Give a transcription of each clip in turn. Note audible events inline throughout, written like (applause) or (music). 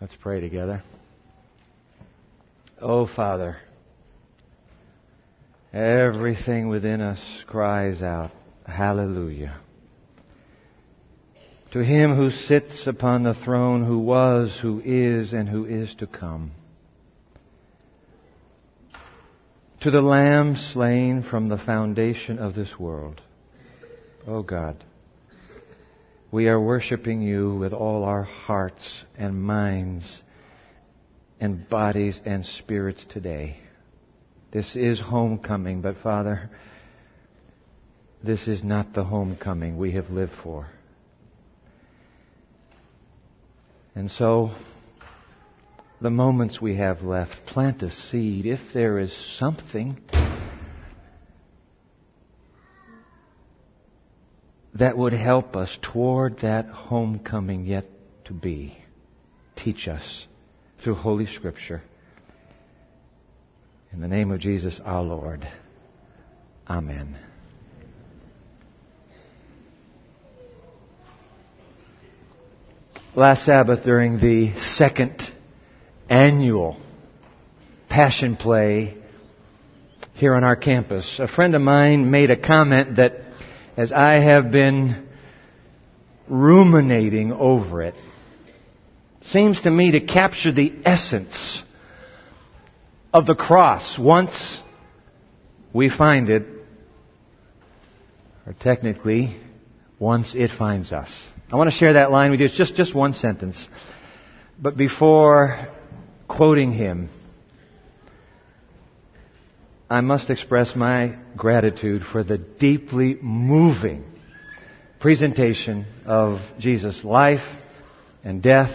Let's pray together. Oh, Father, everything within us cries out, Hallelujah. To him who sits upon the throne, who was, who is, and who is to come. To the Lamb slain from the foundation of this world. Oh God, we are worshiping you with all our hearts and minds and bodies and spirits today. This is homecoming, but Father, this is not the homecoming we have lived for. And so, the moments we have left, plant a seed. If there is something that would help us toward that homecoming yet to be, teach us through Holy Scripture. In the name of Jesus our Lord. Amen. Last Sabbath during the second annual Passion Play here on our campus, a friend of mine made a comment that as I have been ruminating over it, seems to me to capture the essence of the cross once we find it, or technically, once it finds us. I want to share that line with you. It's just, just one sentence. But before quoting him, I must express my gratitude for the deeply moving presentation of Jesus' life and death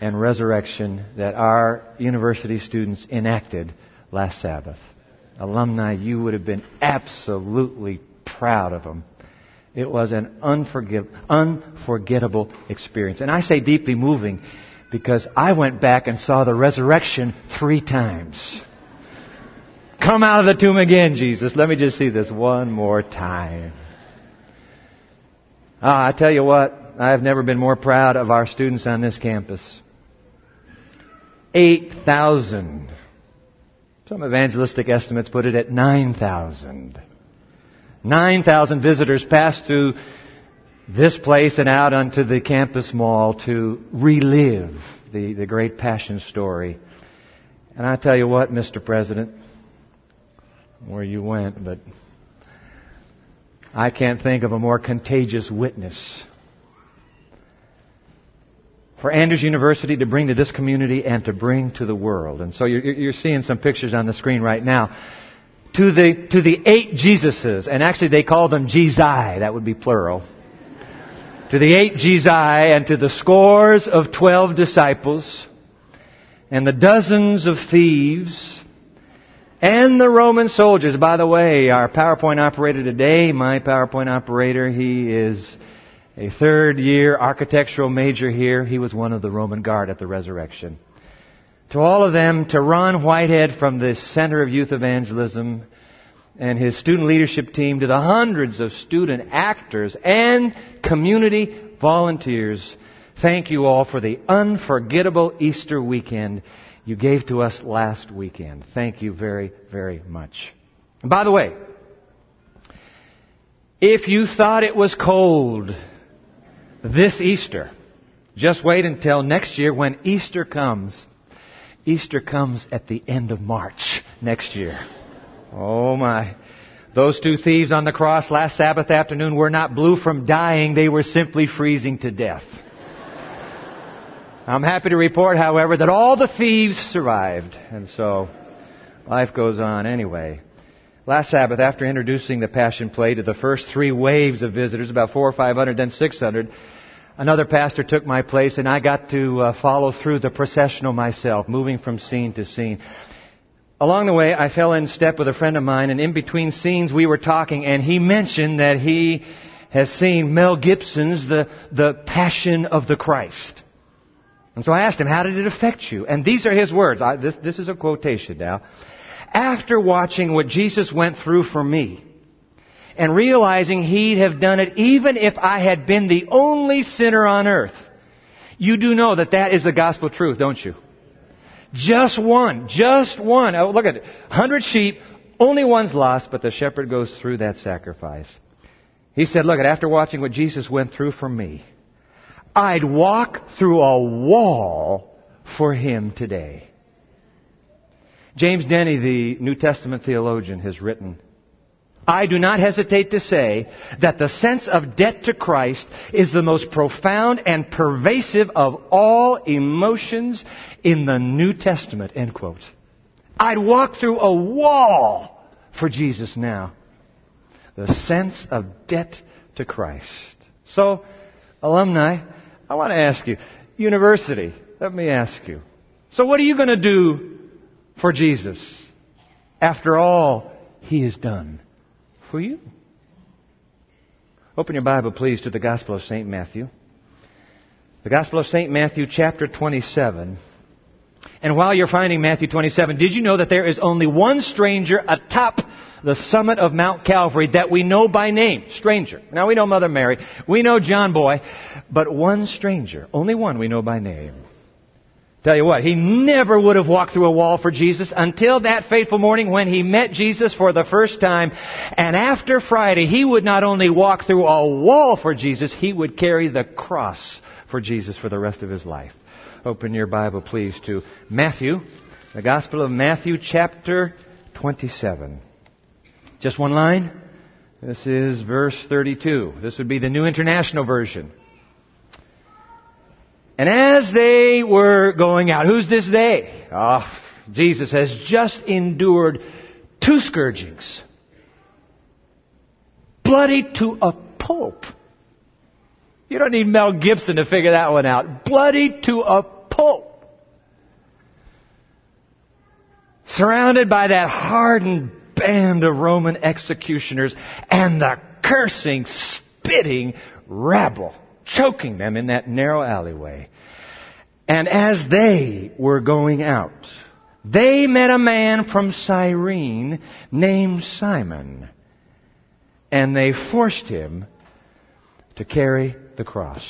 and resurrection that our university students enacted last Sabbath. Alumni, you would have been absolutely proud of them. It was an unforgettable experience. And I say deeply moving because I went back and saw the resurrection three times. Come out of the tomb again, Jesus. Let me just see this one more time. Ah, I tell you what, I have never been more proud of our students on this campus. 8,000. Some evangelistic estimates put it at 9,000. 9,000 visitors passed through this place and out onto the campus mall to relive the, the great passion story. And I tell you what, Mr. President, where you went, but I can't think of a more contagious witness for Andrews University to bring to this community and to bring to the world. And so you're, you're seeing some pictures on the screen right now. To the, to the eight Jesuses, and actually they call them Jezi, that would be plural. to the eight Jezi and to the scores of twelve disciples, and the dozens of thieves, and the Roman soldiers. By the way, our PowerPoint operator today, my PowerPoint operator, he is a third year architectural major here. He was one of the Roman guard at the resurrection. To all of them, to Ron Whitehead from the Center of Youth Evangelism and his student leadership team, to the hundreds of student actors and community volunteers, thank you all for the unforgettable Easter weekend you gave to us last weekend. Thank you very, very much. And by the way, if you thought it was cold this Easter. Just wait until next year when Easter comes. Easter comes at the end of March next year. Oh my. Those two thieves on the cross last Sabbath afternoon were not blue from dying, they were simply freezing to death. I'm happy to report, however, that all the thieves survived. And so, life goes on anyway. Last Sabbath, after introducing the Passion Play to the first three waves of visitors, about four or five hundred, then six hundred, another pastor took my place and I got to uh, follow through the processional myself, moving from scene to scene. Along the way, I fell in step with a friend of mine and in between scenes we were talking and he mentioned that he has seen Mel Gibson's The, the Passion of the Christ. And so I asked him, how did it affect you? And these are his words. I, this, this is a quotation now after watching what Jesus went through for me and realizing He'd have done it even if I had been the only sinner on earth, You do know that that is the gospel truth, don't you? Just one, just one. Oh, look at it. Hundred sheep, only one's lost, but the shepherd goes through that sacrifice. He said, look, at after watching what Jesus went through for me, I'd walk through a wall for him today. James Denney, the New Testament theologian, has written, I do not hesitate to say that the sense of debt to Christ is the most profound and pervasive of all emotions in the New Testament. End quote. I'd walk through a wall for Jesus now. The sense of debt to Christ. So, alumni, I want to ask you, university, let me ask you. So what are you going to do for Jesus after all he has done? for you. Open your Bible, please, to the Gospel of St. Matthew. The Gospel of St. Matthew, chapter 27. And while you're finding Matthew 27, did you know that there is only one stranger atop the summit of Mount Calvary that we know by name? Stranger. Now we know Mother Mary. We know John Boy. But one stranger. Only one we know by name. Tell you what, he never would have walked through a wall for Jesus until that fateful morning when he met Jesus for the first time. And after Friday, he would not only walk through a wall for Jesus, he would carry the cross for Jesus for the rest of his life. Open your Bible, please, to Matthew, the Gospel of Matthew, chapter 27. Just one line. This is verse 32. This would be the New International Version. And as they were going out, who's this they? Ah, oh, Jesus has just endured two scourgings. Bloody to a pulp. You don't need Mel Gibson to figure that one out. Bloody to a pulp. Surrounded by that hardened band of Roman executioners and the cursing, spitting rabble choking them in that narrow alleyway. And as they were going out, they met a man from Cyrene named Simon, and they forced him to carry the cross.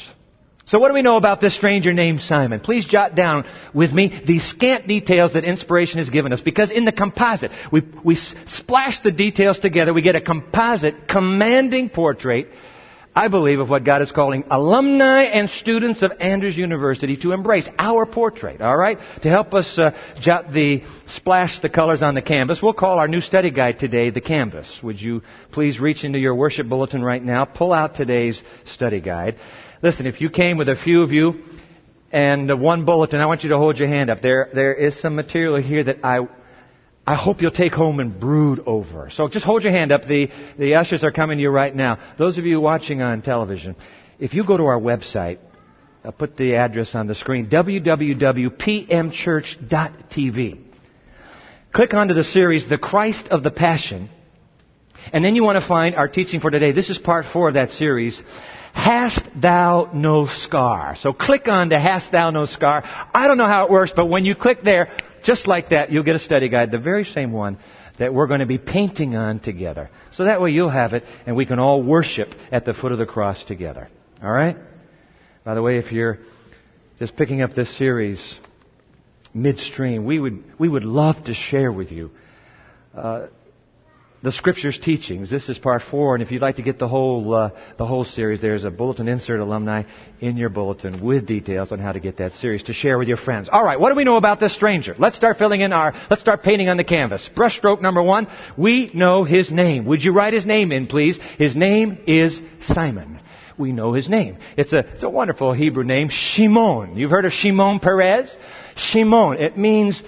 So what do we know about this stranger named Simon? Please jot down with me the scant details that inspiration has given us because in the composite, we, we splash the details together, we get a composite commanding portrait I believe, of what God is calling alumni and students of Andrews University to embrace our portrait, all right? To help us uh, jot the, splash the colors on the canvas, we'll call our new study guide today the canvas. Would you please reach into your worship bulletin right now, pull out today's study guide. Listen, if you came with a few of you and one bulletin, I want you to hold your hand up. There, there is some material here that I I hope you'll take home and brood over. So just hold your hand up. The, the ushers are coming to you right now. Those of you watching on television, if you go to our website, I'll put the address on the screen, www.pmchurch.tv. Click onto the series, The Christ of the Passion, and then you want to find our teaching for today. This is part four of that series. Hast thou no scar? So click on to Hast thou no scar. I don't know how it works, but when you click there, just like that, you'll get a study guide, the very same one that we're going to be painting on together. So that way you'll have it and we can all worship at the foot of the cross together. All right? By the way, if you're just picking up this series midstream, we would, we would love to share with you uh, the scriptures teachings. This is part four, and if you'd like to get the whole uh, the whole series, there's a bulletin insert alumni in your bulletin with details on how to get that series to share with your friends. All right, what do we know about this stranger? Let's start filling in our. Let's start painting on the canvas. Brushstroke number one. We know his name. Would you write his name in, please? His name is Simon. We know his name. It's a it's a wonderful Hebrew name, Shimon. You've heard of Shimon Peres? Shimon. It means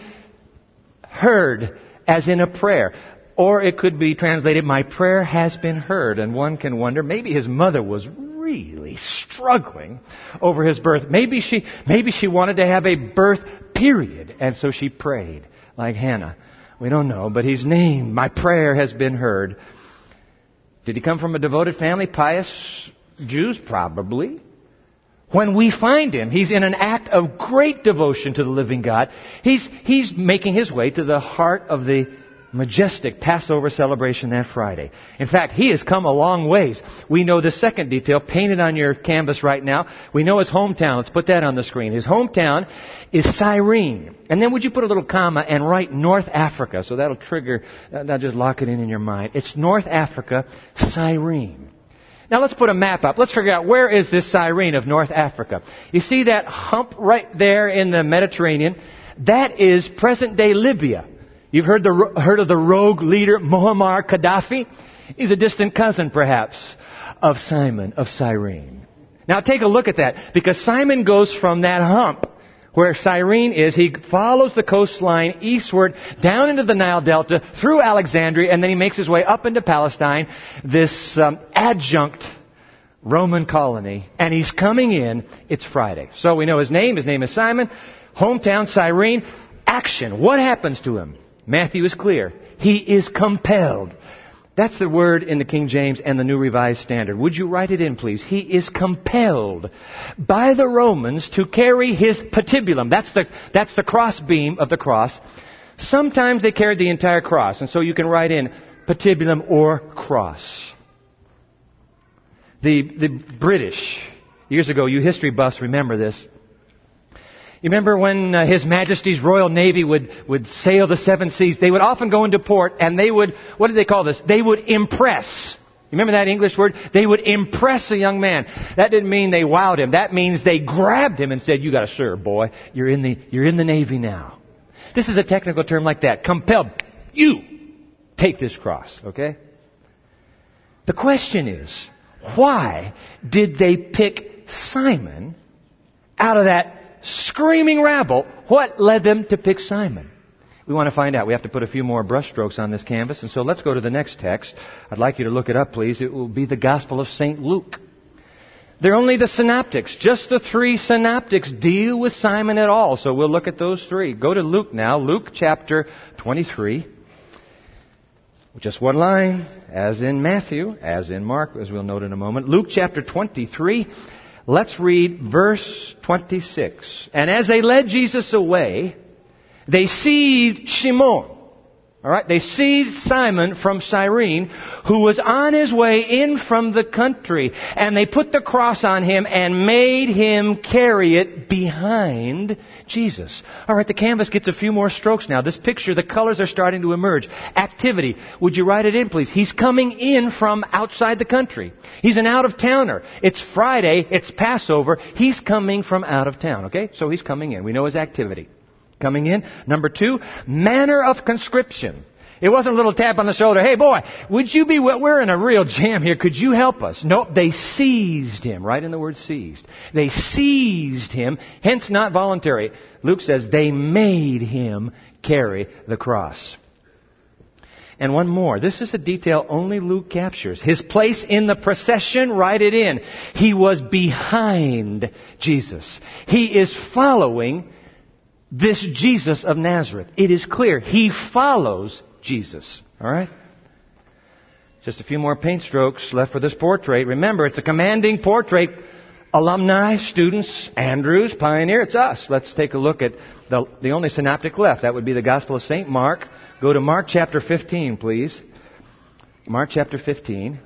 heard as in a prayer. Or it could be translated, My prayer has been heard. And one can wonder, maybe his mother was really struggling over his birth. Maybe she, maybe she wanted to have a birth period. And so she prayed, like Hannah. We don't know, but he's named, My prayer has been heard. Did he come from a devoted family? Pious Jews? Probably. When we find him, he's in an act of great devotion to the living God. He's, he's making his way to the heart of the majestic Passover celebration that Friday. In fact, he has come a long ways. We know the second detail painted on your canvas right now. We know his hometown. Let's put that on the screen. His hometown is Cyrene. And then would you put a little comma and write North Africa? So that'll trigger, uh, now just lock it in in your mind. It's North Africa, Cyrene. Now let's put a map up. Let's figure out where is this Cyrene of North Africa. You see that hump right there in the Mediterranean? That is present day Libya. You've heard, the, heard of the rogue leader Muammar Gaddafi? He's a distant cousin, perhaps, of Simon of Cyrene. Now take a look at that, because Simon goes from that hump where Cyrene is, he follows the coastline eastward down into the Nile Delta through Alexandria, and then he makes his way up into Palestine, this um, adjunct Roman colony, and he's coming in. It's Friday. So we know his name. His name is Simon. Hometown Cyrene. Action. What happens to him? Matthew is clear. He is compelled. That's the word in the King James and the New Revised Standard. Would you write it in, please? He is compelled by the Romans to carry his patibulum. That's the, that's the cross beam of the cross. Sometimes they carried the entire cross, and so you can write in patibulum or cross. The, the British, years ago, you history buffs remember this, you remember when uh, His Majesty's Royal Navy would, would sail the seven seas? They would often go into port and they would, what did they call this? They would impress. You remember that English word? They would impress a young man. That didn't mean they wowed him. That means they grabbed him and said, you gotta serve, boy. You're in the, you're in the Navy now. This is a technical term like that. Compelled. You take this cross, okay? The question is, why did they pick Simon out of that screaming rabble, what led them to pick Simon? We want to find out. We have to put a few more brushstrokes on this canvas, and so let's go to the next text. I'd like you to look it up, please. It will be the Gospel of St. Luke. They're only the synoptics. Just the three synoptics deal with Simon at all, so we'll look at those three. Go to Luke now, Luke chapter 23. Just one line, as in Matthew, as in Mark, as we'll note in a moment. Luke chapter 23. Let's read verse 26. And as they led Jesus away, they seized Shimon. All right, they seized Simon from Cyrene, who was on his way in from the country, and they put the cross on him and made him carry it behind Jesus. All right, the canvas gets a few more strokes now. This picture, the colors are starting to emerge. Activity. Would you write it in, please? He's coming in from outside the country. He's an out of towner. It's Friday. It's Passover. He's coming from out of town. Okay, so he's coming in. We know his activity coming in. Number two, manner of conscription. It wasn't a little tap on the shoulder. Hey boy, would you be, we're in a real jam here. Could you help us? Nope. They seized him. Right in the word seized. They seized him, hence not voluntary. Luke says they made him carry the cross. And one more. This is a detail only Luke captures. His place in the procession, write it in. He was behind Jesus. He is following this Jesus of Nazareth. It is clear. He follows Jesus. Alright? Just a few more paint strokes left for this portrait. Remember, it's a commanding portrait. Alumni, students, Andrews, Pioneer, it's us. Let's take a look at the, the only synoptic left. That would be the Gospel of St. Mark. Go to Mark chapter 15, please. Mark chapter 15.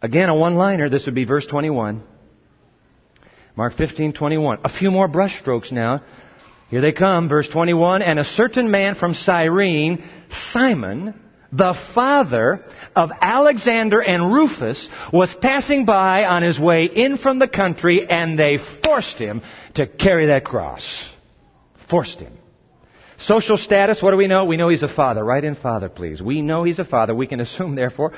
Again, a one-liner. This would be verse 21. Mark 15, 21. A few more brushstrokes now here they come, verse 21. And a certain man from Cyrene, Simon, the father of Alexander and Rufus, was passing by on his way in from the country, and they forced him to carry that cross. Forced him. Social status, what do we know? We know he's a father. Write in father, please. We know he's a father. We can assume, therefore,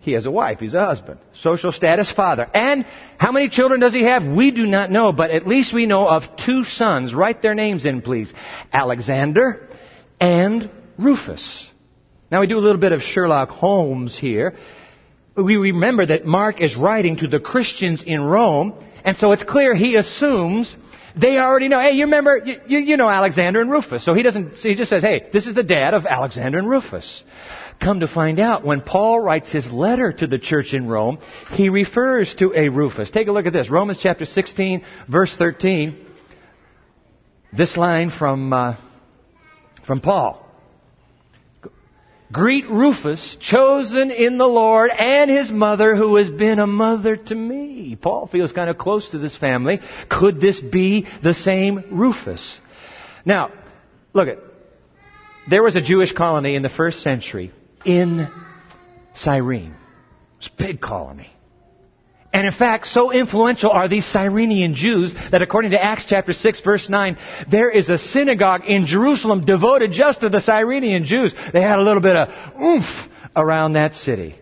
he has a wife. He's a husband. Social status, father. And how many children does he have? We do not know, but at least we know of two sons. Write their names in, please. Alexander and Rufus. Now we do a little bit of Sherlock Holmes here. We remember that Mark is writing to the Christians in Rome, and so it's clear he assumes they already know. Hey, you remember, you, you, know Alexander and Rufus. So he doesn't, he just says, hey, this is the dad of Alexander and Rufus. Come to find out, when Paul writes his letter to the church in Rome, he refers to a Rufus. Take a look at this. Romans chapter 16, verse 13. This line from, uh, from Paul. Greet Rufus, chosen in the Lord, and his mother, who has been a mother to me. Paul feels kind of close to this family. Could this be the same Rufus? Now, look at, there was a Jewish colony in the first century in Cyrene. It's a big colony. And in fact, so influential are these Cyrenian Jews that according to Acts chapter 6 verse 9, there is a synagogue in Jerusalem devoted just to the Cyrenian Jews. They had a little bit of oomph around that city.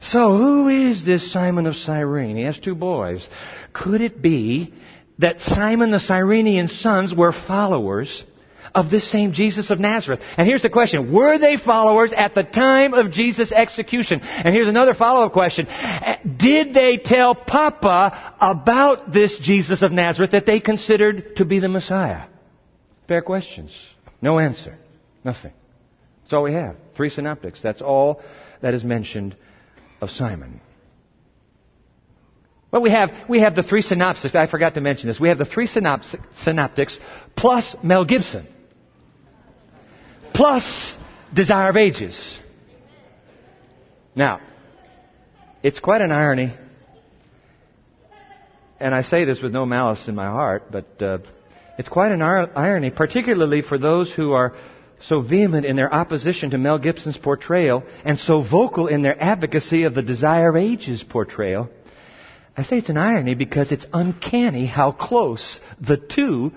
So who is this Simon of Cyrene? He has two boys. Could it be that Simon the Cyrenian sons were followers of this same Jesus of Nazareth. And here's the question. Were they followers at the time of Jesus' execution? And here's another follow-up question. Eh, did they tell Papa about this Jesus of Nazareth that they considered to be the Messiah? Fair questions. No answer. Nothing. That's all we have. Three synoptics. That's all that is mentioned of Simon. Well, we have, we have the three synoptics. I forgot to mention this. We have the three synoptics plus Mel Gibson plus desire of ages. Now, it's quite an irony, and I say this with no malice in my heart, but uh, it's quite an irony, particularly for those who are so vehement in their opposition to Mel Gibson's portrayal and so vocal in their advocacy of the Desire of Ages portrayal. I say it's an irony because it's uncanny how close the two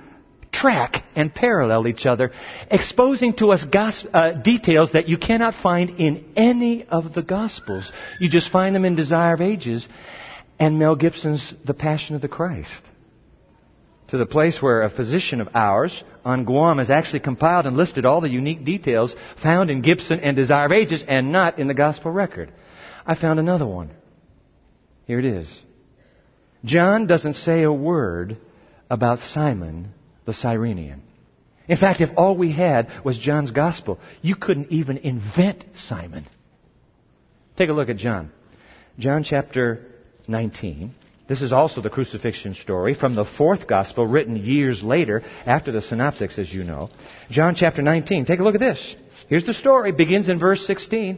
track and parallel each other, exposing to us uh, details that you cannot find in any of the Gospels. You just find them in Desire of Ages and Mel Gibson's The Passion of the Christ. To the place where a physician of ours on Guam has actually compiled and listed all the unique details found in Gibson and Desire of Ages and not in the Gospel record. I found another one. Here it is. John doesn't say a word about Simon the Cyrenian. In fact, if all we had was John's gospel, you couldn't even invent Simon. Take a look at John. John chapter 19. This is also the crucifixion story from the fourth gospel written years later after the synoptics, as you know. John chapter 19. Take a look at this. Here's the story. It Begins in verse 16.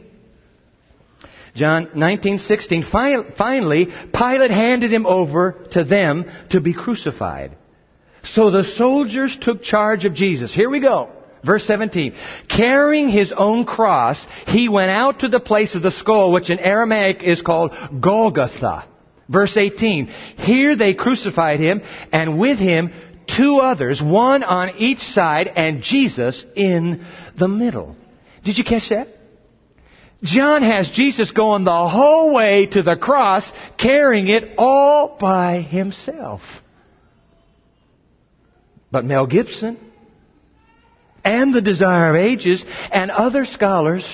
John 19:16 finally Pilate handed him over to them to be crucified. So the soldiers took charge of Jesus. Here we go. Verse 17. Carrying his own cross, he went out to the place of the skull, which in Aramaic is called Golgotha. Verse 18. Here they crucified him, and with him two others, one on each side, and Jesus in the middle. Did you catch that? John has Jesus going the whole way to the cross, carrying it all by himself. But Mel Gibson and the Desire of Ages and other scholars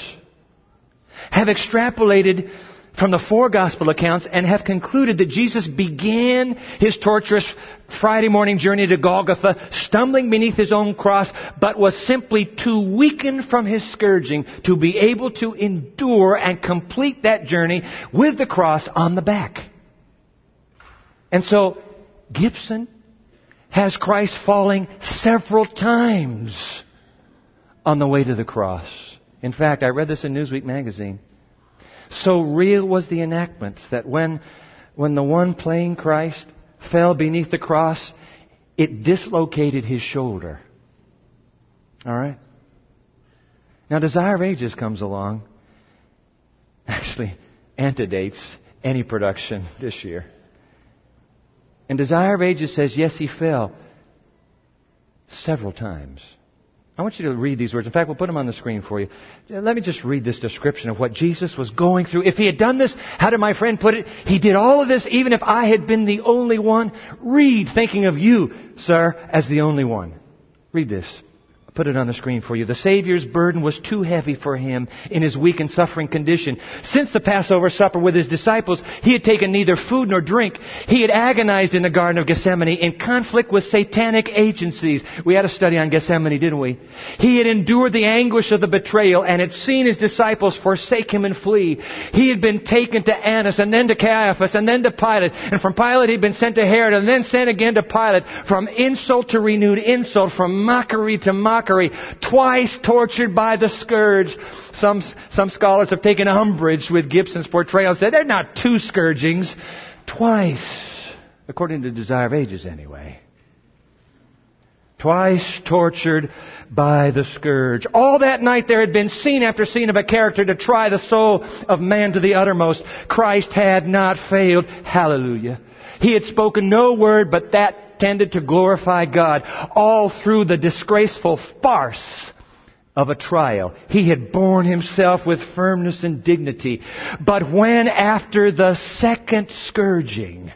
have extrapolated from the four gospel accounts and have concluded that Jesus began his torturous Friday morning journey to Golgotha, stumbling beneath his own cross, but was simply too weakened from his scourging to be able to endure and complete that journey with the cross on the back. And so, Gibson has Christ falling several times on the way to the cross. In fact, I read this in Newsweek magazine. So real was the enactment that when, when the one playing Christ fell beneath the cross, it dislocated his shoulder. All right? Now, Desire of Ages comes along, (laughs) actually antedates any production this year. And Desire of Ages says, yes, he fell several times. I want you to read these words. In fact, we'll put them on the screen for you. Let me just read this description of what Jesus was going through. If he had done this, how did my friend put it? He did all of this even if I had been the only one. Read, thinking of you, sir, as the only one. Read this put it on the screen for you. The Savior's burden was too heavy for him in his weak and suffering condition. Since the Passover supper with his disciples, he had taken neither food nor drink. He had agonized in the Garden of Gethsemane in conflict with satanic agencies. We had a study on Gethsemane, didn't we? He had endured the anguish of the betrayal and had seen his disciples forsake him and flee. He had been taken to Annas and then to Caiaphas and then to Pilate. And from Pilate he'd been sent to Herod and then sent again to Pilate. From insult to renewed insult, from mockery to mockery mockery, twice tortured by the scourge. Some, some scholars have taken umbrage with Gibson's portrayal and said they're not two scourgings, twice, according to Desire of Ages anyway. Twice tortured by the scourge. All that night there had been scene after scene of a character to try the soul of man to the uttermost. Christ had not failed. Hallelujah. He had spoken no word, but that tended to glorify God all through the disgraceful farce of a trial. He had borne himself with firmness and dignity. But when after the second scourging,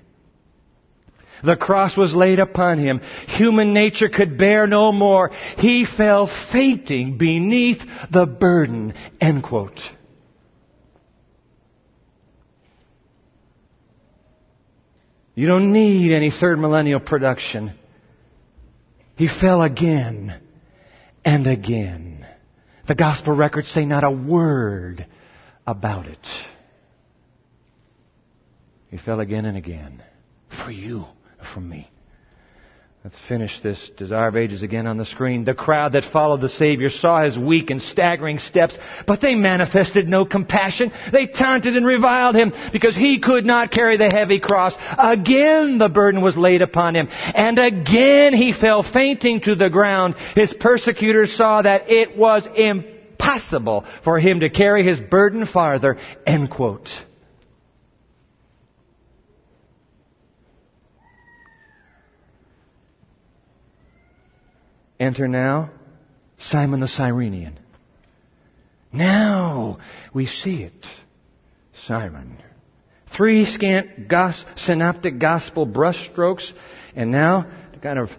the cross was laid upon him. Human nature could bear no more. He fell fainting beneath the burden. End quote. You don't need any third millennial production. He fell again and again. The gospel records say not a word about it. He fell again and again for you from me. Let's finish this Desire of Ages again on the screen. The crowd that followed the Savior saw his weak and staggering steps, but they manifested no compassion. They taunted and reviled him because he could not carry the heavy cross. Again the burden was laid upon him, and again he fell fainting to the ground. His persecutors saw that it was impossible for him to carry his burden farther. End quote. Enter now Simon the Cyrenian. Now we see it. Simon. Three scant gos- synoptic gospel brushstrokes, and now to kind of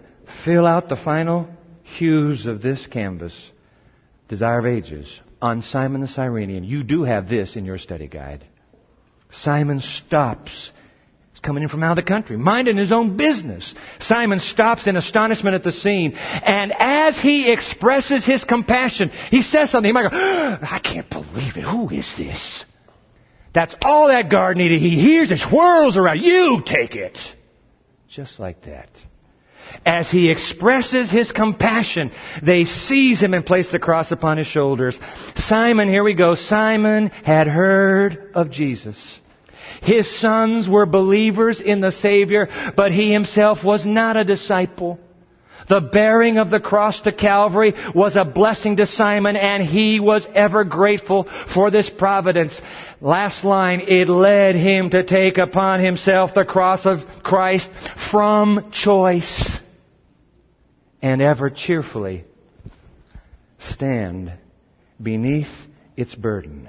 fill out the final hues of this canvas, Desire of Ages, on Simon the Cyrenian. You do have this in your study guide. Simon stops He's coming in from out of the country, minding his own business. Simon stops in astonishment at the scene, and as he expresses his compassion, he says something. He might go, ah, I can't believe it. Who is this? That's all that guard needed. He hears it, whirls around. You take it. Just like that. As he expresses his compassion, they seize him and place the cross upon his shoulders. Simon, here we go. Simon had heard of Jesus. His sons were believers in the Savior, but he himself was not a disciple. The bearing of the cross to Calvary was a blessing to Simon and he was ever grateful for this providence. Last line, it led him to take upon himself the cross of Christ from choice and ever cheerfully stand beneath its burden.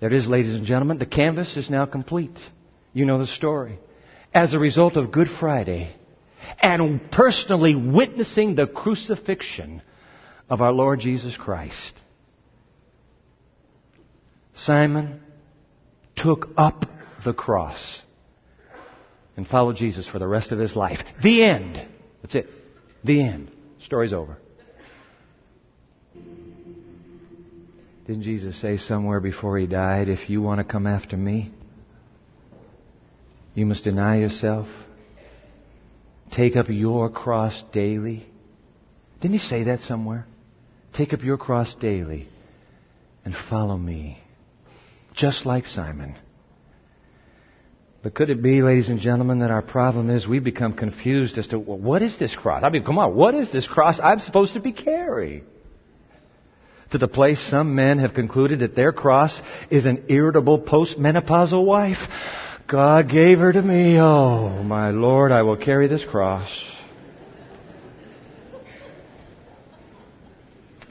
There it is, ladies and gentlemen. The canvas is now complete. You know the story. As a result of Good Friday and personally witnessing the crucifixion of our Lord Jesus Christ, Simon took up the cross and followed Jesus for the rest of his life. The end. That's it. The end. Story's over. Didn't Jesus say somewhere before he died, if you want to come after me, you must deny yourself, take up your cross daily? Didn't he say that somewhere? Take up your cross daily and follow me, just like Simon. But could it be, ladies and gentlemen, that our problem is we become confused as to well, what is this cross? I mean, come on, what is this cross I'm supposed to be carrying? To the place some men have concluded that their cross is an irritable postmenopausal wife. God gave her to me. Oh, my Lord, I will carry this cross.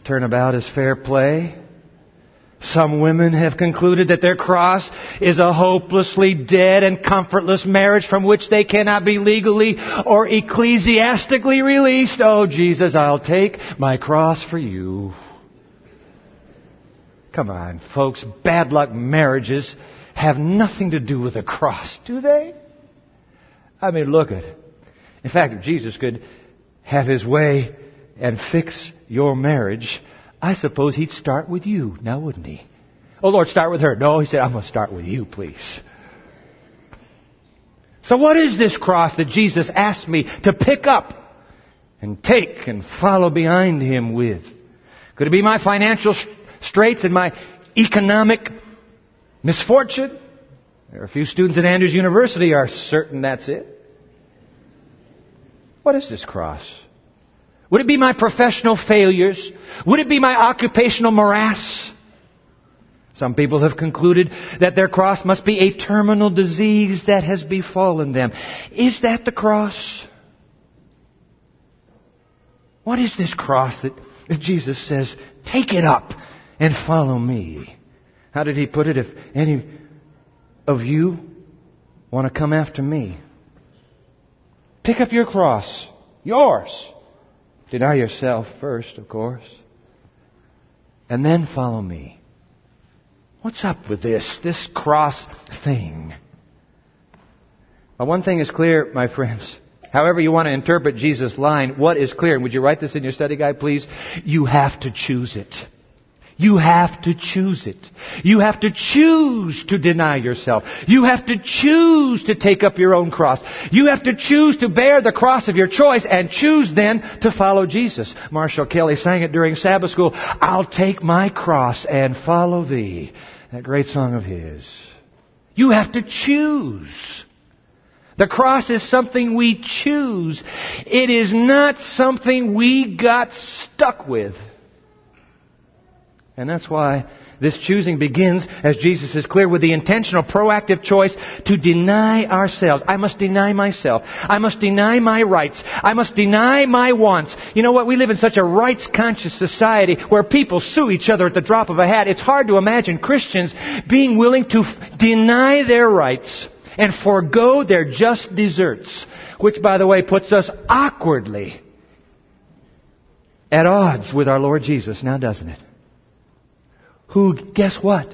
Turnabout is fair play. Some women have concluded that their cross is a hopelessly dead and comfortless marriage from which they cannot be legally or ecclesiastically released. Oh, Jesus, I'll take my cross for you. Come on, folks. Bad luck marriages have nothing to do with the cross, do they? I mean, look at it. In fact, if Jesus could have his way and fix your marriage, I suppose he'd start with you, now wouldn't he? Oh Lord, start with her. No, he said, I'm going to start with you, please. So what is this cross that Jesus asked me to pick up and take and follow behind him with? Could it be my financial straits and my economic misfortune? There are a few students at Andrews University are certain that's it. What is this cross? Would it be my professional failures? Would it be my occupational morass? Some people have concluded that their cross must be a terminal disease that has befallen them. Is that the cross? What is this cross that Jesus says, take it up and follow me? How did he put it? If any of you want to come after me, pick up your cross, yours. Deny yourself first, of course, and then follow me. What's up with this, this cross thing? Well, one thing is clear, my friends. However you want to interpret Jesus' line, what is clear, and would you write this in your study guide, please? You have to choose it. You have to choose it. You have to choose to deny yourself. You have to choose to take up your own cross. You have to choose to bear the cross of your choice and choose then to follow Jesus. Marshall Kelly sang it during Sabbath school. I'll take my cross and follow thee. That great song of his. You have to choose. The cross is something we choose. It is not something we got stuck with. And that's why this choosing begins, as Jesus is clear, with the intentional, proactive choice to deny ourselves. I must deny myself. I must deny my rights. I must deny my wants. You know what? We live in such a rights conscious society where people sue each other at the drop of a hat. It's hard to imagine Christians being willing to f- deny their rights and forego their just deserts, which, by the way, puts us awkwardly at odds with our Lord Jesus, now doesn't it? Who, guess what?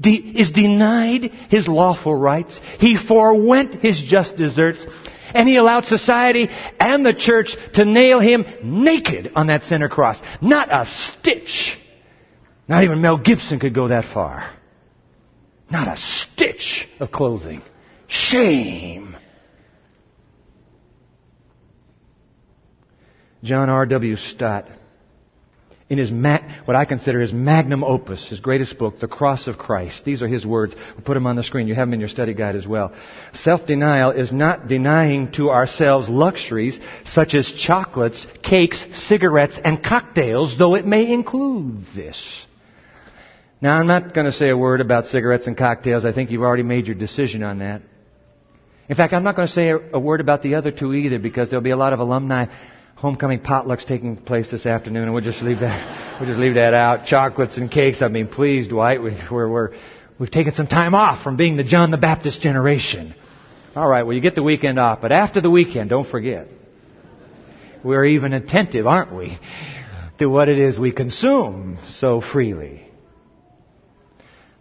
De- is denied his lawful rights. He forwent his just deserts. And he allowed society and the church to nail him naked on that center cross. Not a stitch. Not even Mel Gibson could go that far. Not a stitch of clothing. Shame. John R.W. Stott in his ma- what I consider his magnum opus, his greatest book, The Cross of Christ. These are his words. We'll put them on the screen. You have them in your study guide as well. Self-denial is not denying to ourselves luxuries such as chocolates, cakes, cigarettes, and cocktails, though it may include this. Now, I'm not going to say a word about cigarettes and cocktails. I think you've already made your decision on that. In fact, I'm not going to say a, word about the other two either because there'll be a lot of alumni homecoming potlucks taking place this afternoon, and we'll just leave that we'll just leave that out. Chocolates and cakes. I mean, please, Dwight, we, we're, we're we've taken some time off from being the John the Baptist generation. All right, well, you get the weekend off, but after the weekend, don't forget, we're even attentive, aren't we, to what it is we consume so freely.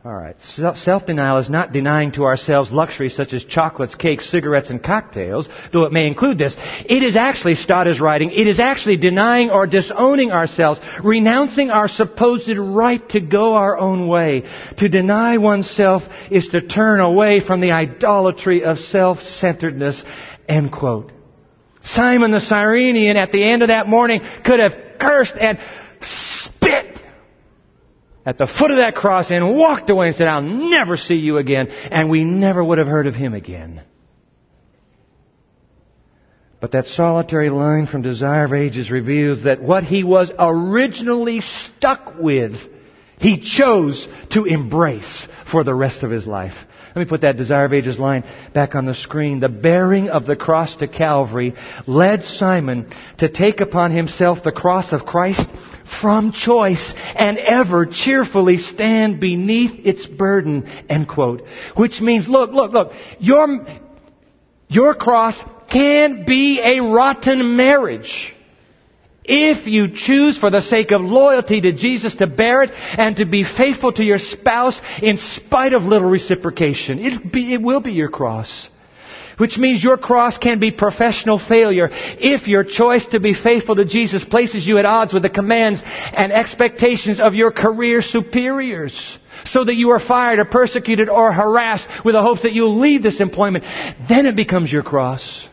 All right. Self denial is not denying to ourselves luxuries such as chocolates, cakes, cigarettes, and cocktails, though it may include this. It is actually, Stott is writing, it is actually denying or disowning ourselves, renouncing our supposed right to go our own way. To deny oneself is to turn away from the idolatry of self centeredness. End quote. Simon the Cyrenian at the end of that morning could have cursed and at the foot of that cross and walked away and said, I'll never see you again. And we never would have heard of him again. But that solitary line from Desire of Ages reveals that what he was originally stuck with, he chose to embrace for the rest of his life. Let me put that Desire of Ages line back on the screen. The bearing of the cross to Calvary led Simon to take upon himself the cross of Christ from choice and ever cheerfully stand beneath its burden, end quote. Which means, look, look, look, your, your cross can be a rotten marriage. If you choose for the sake of loyalty to Jesus to bear it and to be faithful to your spouse in spite of little reciprocation, it, be, it will be your cross. Which means your cross can be professional failure if your choice to be faithful to Jesus places you at odds with the commands and expectations of your career superiors. So that you are fired or persecuted or harassed with the hopes that you'll leave this employment. Then it becomes your cross.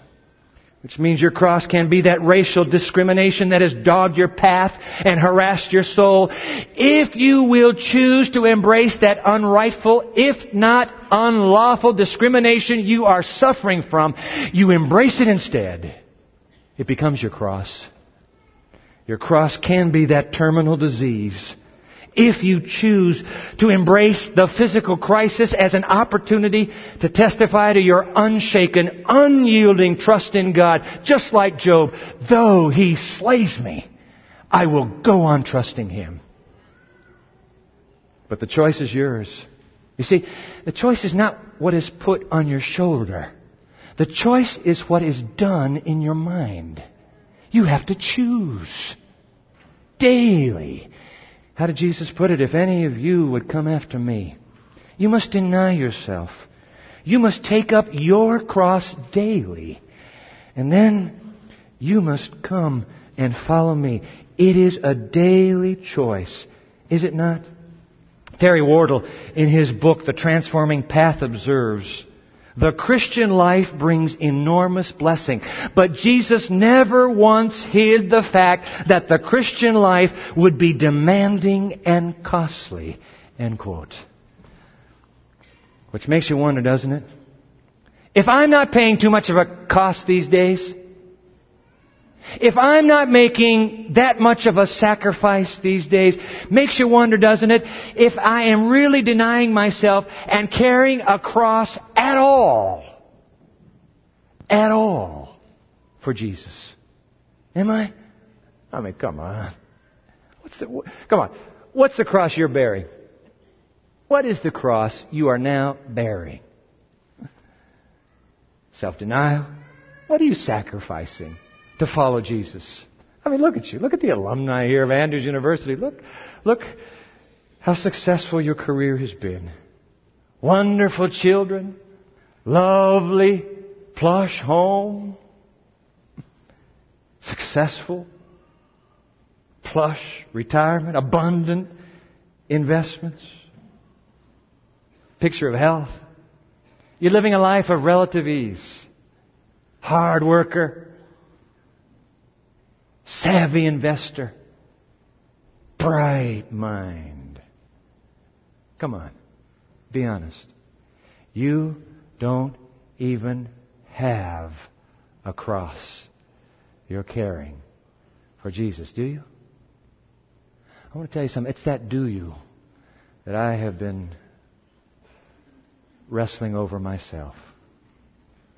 Which means your cross can be that racial discrimination that has dogged your path and harassed your soul. If you will choose to embrace that unrightful, if not unlawful discrimination you are suffering from, you embrace it instead. It becomes your cross. Your cross can be that terminal disease if you choose to embrace the physical crisis as an opportunity to testify to your unshaken, unyielding trust in God, just like Job, though he slays me, I will go on trusting him. But the choice is yours. You see, the choice is not what is put on your shoulder. The choice is what is done in your mind. You have to choose daily how did Jesus put it? If any of you would come after me, you must deny yourself. You must take up your cross daily. And then you must come and follow me. It is a daily choice, is it not? Terry Wardle, in his book, The Transforming Path, observes the Christian life brings enormous blessing. But Jesus never once hid the fact that the Christian life would be demanding and costly. End quote. Which makes you wonder, doesn't it? If I'm not paying too much of a cost these days, if I'm not making that much of a sacrifice these days, makes you wonder, doesn't it? If I am really denying myself and carrying a cross at all, at all, for Jesus. Am I? I mean, come on. What's the, come on. What's the cross you're bearing? What is the cross you are now bearing? Self-denial? What are you sacrificing? To follow Jesus. I mean, look at you. Look at the alumni here of Andrews University. Look, look how successful your career has been. Wonderful children, lovely, plush home, successful, plush retirement, abundant investments, picture of health. You're living a life of relative ease. Hard worker, savvy investor, bright mind. Come on, be honest. You don't even have a cross you're carrying for Jesus, do you? I want to tell you something. It's that do you that I have been wrestling over myself.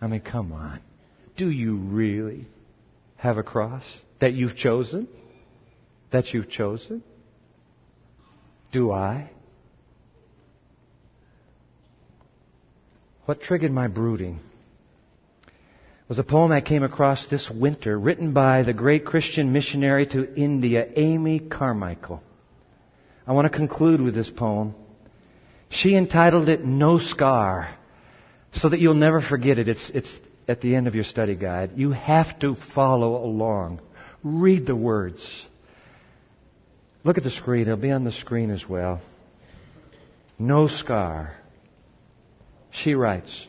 I mean, come on. Do you really have a cross? That you've chosen? That you've chosen? Do I? What triggered my brooding was a poem I came across this winter written by the great Christian missionary to India, Amy Carmichael. I want to conclude with this poem. She entitled it No Scar so that you'll never forget it. It's, it's at the end of your study guide. You have to follow along. Read the words. Look at the screen. It'll be on the screen as well. No scar. She writes,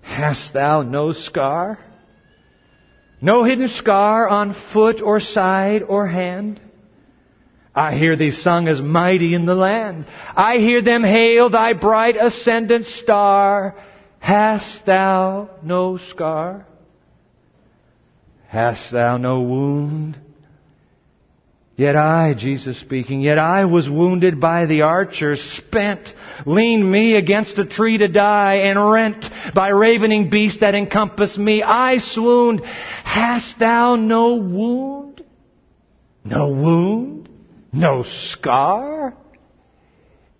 Hast thou no scar? No hidden scar on foot or side or hand? I hear thee sung as mighty in the land. I hear them hail thy bright ascendant star. Hast thou no scar? Hast thou no wound? Yet I, Jesus speaking, yet I was wounded by the archer, spent, leaned me against a tree to die, and rent by ravening beasts that encompassed me. I swooned. Hast thou no wound? No wound? No scar?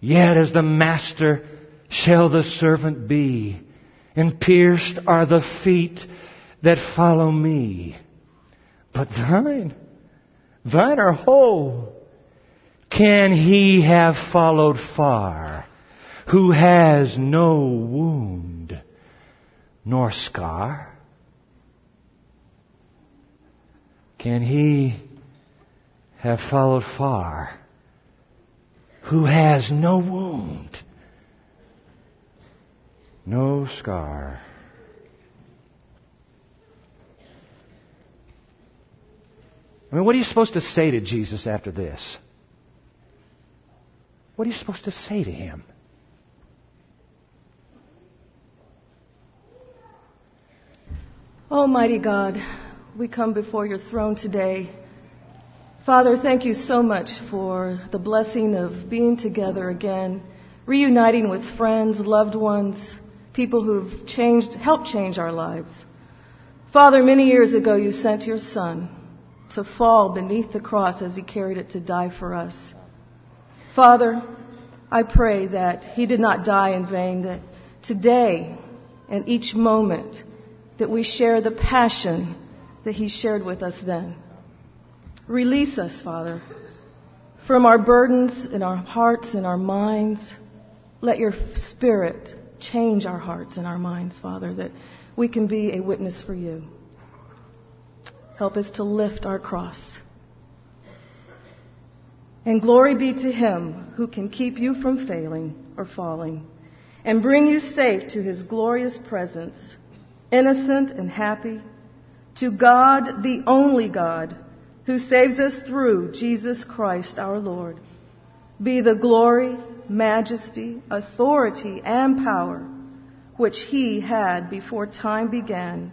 Yet as the master shall the servant be, and pierced are the feet that follow me. But thine, thine are whole. Can he have followed far who has no wound nor scar? Can he have followed far who has no wound, no scar? I mean, what are you supposed to say to Jesus after this? What are you supposed to say to him? Almighty God, we come before your throne today. Father, thank you so much for the blessing of being together again, reuniting with friends, loved ones, people who've changed, helped change our lives. Father, many years ago you sent your son to fall beneath the cross as he carried it to die for us. Father, I pray that he did not die in vain, that today and each moment that we share the passion that he shared with us then. Release us, Father, from our burdens in our hearts and our minds. Let your spirit change our hearts and our minds, Father, that we can be a witness for you. Help us to lift our cross. And glory be to him who can keep you from failing or falling and bring you safe to his glorious presence, innocent and happy, to God, the only God, who saves us through Jesus Christ our Lord. Be the glory, majesty, authority, and power which he had before time began,